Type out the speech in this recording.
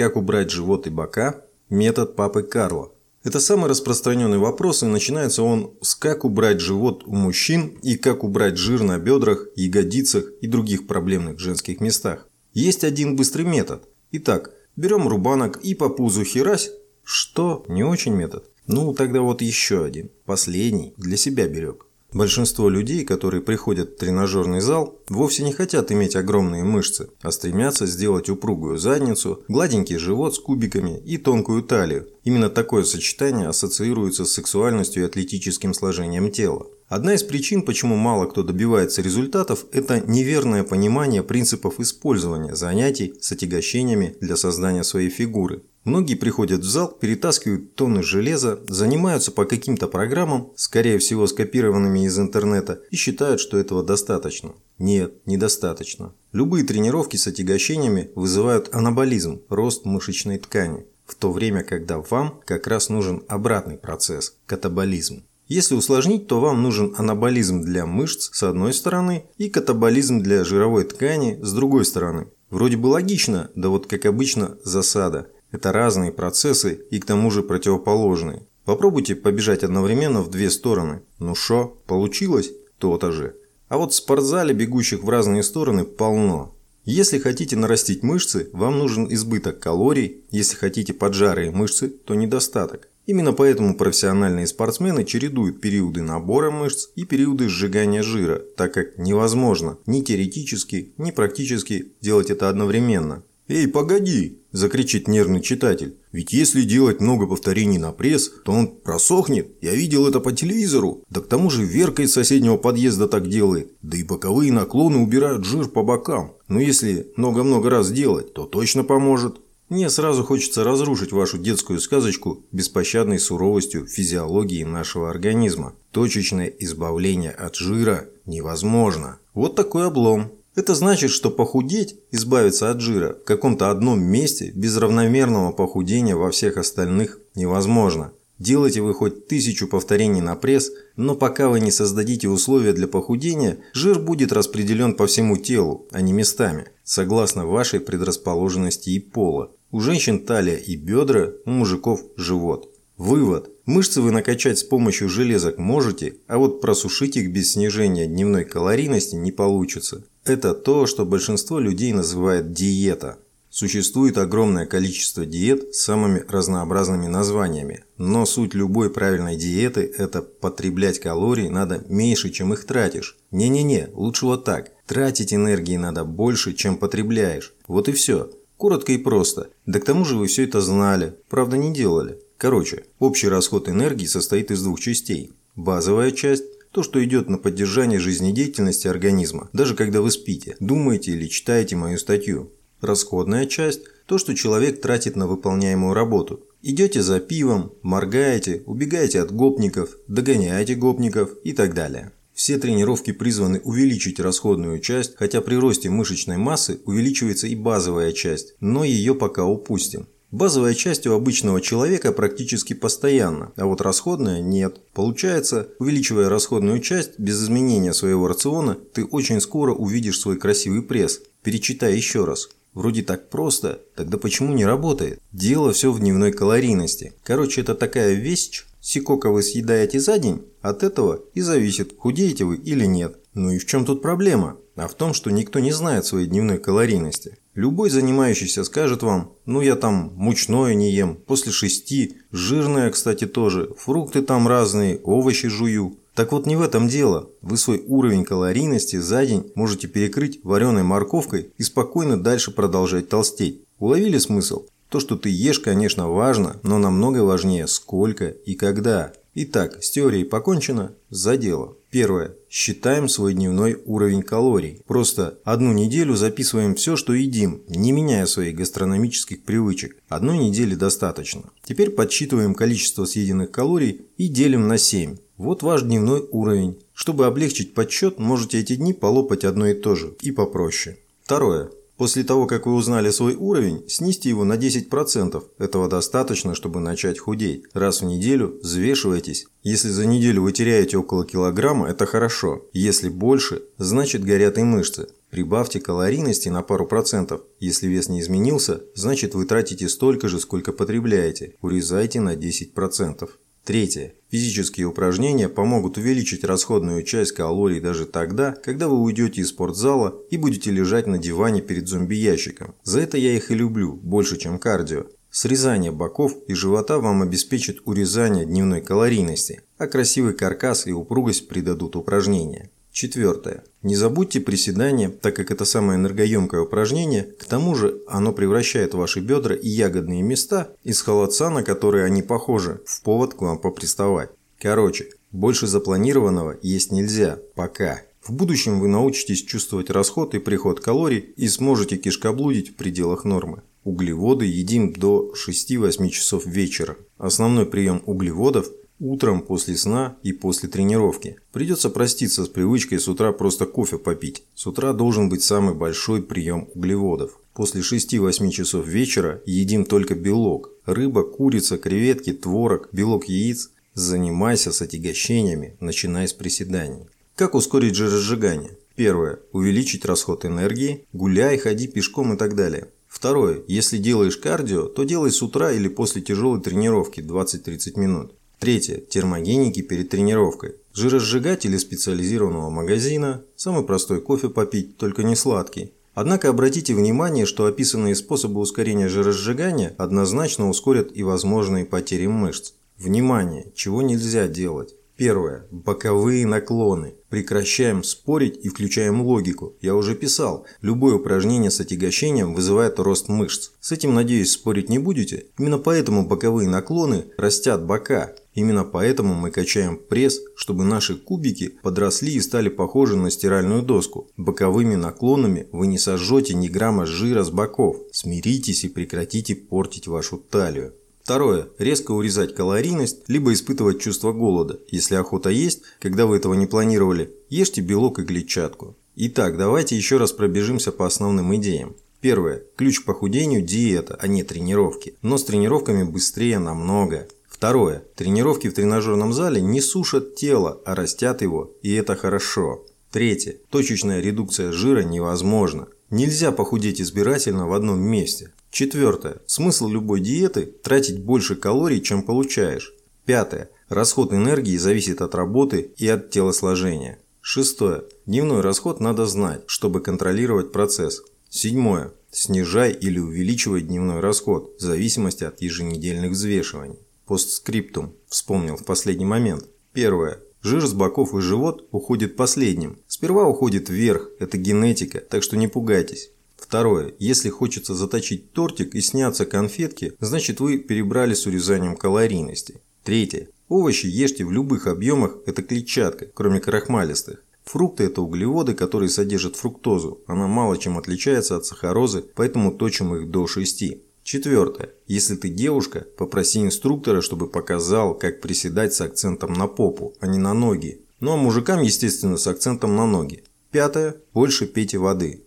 Как убрать живот и бока? Метод папы Карла. Это самый распространенный вопрос, и начинается он с как убрать живот у мужчин и как убрать жир на бедрах, ягодицах и других проблемных женских местах. Есть один быстрый метод. Итак, берем рубанок и по пузу херась. Что? Не очень метод? Ну, тогда вот еще один. Последний. Для себя берег. Большинство людей, которые приходят в тренажерный зал, вовсе не хотят иметь огромные мышцы, а стремятся сделать упругую задницу, гладенький живот с кубиками и тонкую талию. Именно такое сочетание ассоциируется с сексуальностью и атлетическим сложением тела. Одна из причин, почему мало кто добивается результатов, это неверное понимание принципов использования занятий с отягощениями для создания своей фигуры. Многие приходят в зал, перетаскивают тонны железа, занимаются по каким-то программам, скорее всего скопированными из интернета, и считают, что этого достаточно. Нет, недостаточно. Любые тренировки с отягощениями вызывают анаболизм, рост мышечной ткани, в то время, когда вам как раз нужен обратный процесс – катаболизм. Если усложнить, то вам нужен анаболизм для мышц с одной стороны и катаболизм для жировой ткани с другой стороны. Вроде бы логично, да вот как обычно засада – это разные процессы и к тому же противоположные. Попробуйте побежать одновременно в две стороны. Ну шо, получилось? То-то же. А вот в спортзале бегущих в разные стороны полно. Если хотите нарастить мышцы, вам нужен избыток калорий. Если хотите поджарые мышцы, то недостаток. Именно поэтому профессиональные спортсмены чередуют периоды набора мышц и периоды сжигания жира, так как невозможно ни теоретически, ни практически делать это одновременно. «Эй, погоди!» – закричит нервный читатель. «Ведь если делать много повторений на пресс, то он просохнет. Я видел это по телевизору. Да к тому же Верка из соседнего подъезда так делает. Да и боковые наклоны убирают жир по бокам. Но если много-много раз делать, то точно поможет». Мне сразу хочется разрушить вашу детскую сказочку беспощадной суровостью физиологии нашего организма. Точечное избавление от жира невозможно. Вот такой облом. Это значит, что похудеть, избавиться от жира в каком-то одном месте без равномерного похудения во всех остальных невозможно. Делайте вы хоть тысячу повторений на пресс, но пока вы не создадите условия для похудения, жир будет распределен по всему телу, а не местами, согласно вашей предрасположенности и пола. У женщин талия и бедра, у мужиков живот. Вывод. Мышцы вы накачать с помощью железок можете, а вот просушить их без снижения дневной калорийности не получится. Это то, что большинство людей называет диета. Существует огромное количество диет с самыми разнообразными названиями, но суть любой правильной диеты – это потреблять калорий надо меньше, чем их тратишь. Не-не-не, лучше вот так. Тратить энергии надо больше, чем потребляешь. Вот и все. Коротко и просто. Да к тому же вы все это знали, правда не делали. Короче, общий расход энергии состоит из двух частей. Базовая часть – то, что идет на поддержание жизнедеятельности организма, даже когда вы спите, думаете или читаете мою статью. Расходная часть – то, что человек тратит на выполняемую работу. Идете за пивом, моргаете, убегаете от гопников, догоняете гопников и так далее. Все тренировки призваны увеличить расходную часть, хотя при росте мышечной массы увеличивается и базовая часть, но ее пока упустим. Базовая часть у обычного человека практически постоянна, а вот расходная нет. Получается, увеличивая расходную часть без изменения своего рациона, ты очень скоро увидишь свой красивый пресс. Перечитай еще раз. Вроде так просто, тогда почему не работает? Дело все в дневной калорийности. Короче, это такая вещь, сикока вы съедаете за день, от этого и зависит, худеете вы или нет. Ну и в чем тут проблема? А в том, что никто не знает своей дневной калорийности. Любой занимающийся скажет вам, ну я там мучное не ем, после шести, жирное, кстати, тоже, фрукты там разные, овощи жую. Так вот не в этом дело. Вы свой уровень калорийности за день можете перекрыть вареной морковкой и спокойно дальше продолжать толстеть. Уловили смысл? То, что ты ешь, конечно, важно, но намного важнее сколько и когда. Итак, с теорией покончено, за дело. Первое. Считаем свой дневной уровень калорий. Просто одну неделю записываем все, что едим, не меняя своих гастрономических привычек. Одной недели достаточно. Теперь подсчитываем количество съеденных калорий и делим на 7. Вот ваш дневной уровень. Чтобы облегчить подсчет, можете эти дни полопать одно и то же и попроще. Второе. После того, как вы узнали свой уровень, снизьте его на 10%. Этого достаточно, чтобы начать худеть. Раз в неделю взвешивайтесь. Если за неделю вы теряете около килограмма, это хорошо. Если больше, значит горят и мышцы. Прибавьте калорийности на пару процентов. Если вес не изменился, значит вы тратите столько же, сколько потребляете. Урезайте на 10%. Третье. Физические упражнения помогут увеличить расходную часть калорий даже тогда, когда вы уйдете из спортзала и будете лежать на диване перед зомби-ящиком. За это я их и люблю, больше чем кардио. Срезание боков и живота вам обеспечит урезание дневной калорийности, а красивый каркас и упругость придадут упражнения. Четвертое. Не забудьте приседания, так как это самое энергоемкое упражнение, к тому же оно превращает ваши бедра и ягодные места из холодца, на которые они похожи, в повод к вам поприставать. Короче, больше запланированного есть нельзя. Пока. В будущем вы научитесь чувствовать расход и приход калорий и сможете кишкоблудить в пределах нормы. Углеводы едим до 6-8 часов вечера. Основной прием углеводов Утром, после сна и после тренировки. Придется проститься с привычкой с утра просто кофе попить. С утра должен быть самый большой прием углеводов. После 6-8 часов вечера едим только белок. Рыба, курица, креветки, творог, белок яиц. Занимайся с отягощениями, начиная с приседаний. Как ускорить жиросжигание? Первое. Увеличить расход энергии. Гуляй, ходи пешком и так далее. Второе. Если делаешь кардио, то делай с утра или после тяжелой тренировки 20-30 минут. Третье. Термогеники перед тренировкой. Жиросжигатель из специализированного магазина. Самый простой кофе попить, только не сладкий. Однако обратите внимание, что описанные способы ускорения жиросжигания однозначно ускорят и возможные потери мышц. Внимание! Чего нельзя делать? Первое. Боковые наклоны. Прекращаем спорить и включаем логику. Я уже писал, любое упражнение с отягощением вызывает рост мышц. С этим, надеюсь, спорить не будете? Именно поэтому боковые наклоны растят бока. Именно поэтому мы качаем пресс, чтобы наши кубики подросли и стали похожи на стиральную доску. Боковыми наклонами вы не сожжете ни грамма жира с боков. Смиритесь и прекратите портить вашу талию. Второе. Резко урезать калорийность, либо испытывать чувство голода. Если охота есть, когда вы этого не планировали, ешьте белок и клетчатку. Итак, давайте еще раз пробежимся по основным идеям. Первое. Ключ к похудению – диета, а не тренировки. Но с тренировками быстрее намного. Второе. Тренировки в тренажерном зале не сушат тело, а растят его, и это хорошо. Третье. Точечная редукция жира невозможна. Нельзя похудеть избирательно в одном месте. Четвертое. Смысл любой диеты – тратить больше калорий, чем получаешь. Пятое. Расход энергии зависит от работы и от телосложения. Шестое. Дневной расход надо знать, чтобы контролировать процесс. Седьмое. Снижай или увеличивай дневной расход в зависимости от еженедельных взвешиваний. Постскриптум. Вспомнил в последний момент. Первое. Жир с боков и живот уходит последним. Сперва уходит вверх, это генетика, так что не пугайтесь. Второе. Если хочется заточить тортик и сняться конфетки, значит вы перебрали с урезанием калорийности. Третье. Овощи ешьте в любых объемах, это клетчатка, кроме крахмалистых. Фрукты – это углеводы, которые содержат фруктозу. Она мало чем отличается от сахарозы, поэтому точим их до 6. Четвертое. Если ты девушка, попроси инструктора, чтобы показал, как приседать с акцентом на попу, а не на ноги. Ну а мужикам, естественно, с акцентом на ноги. Пятое. Больше пейте воды.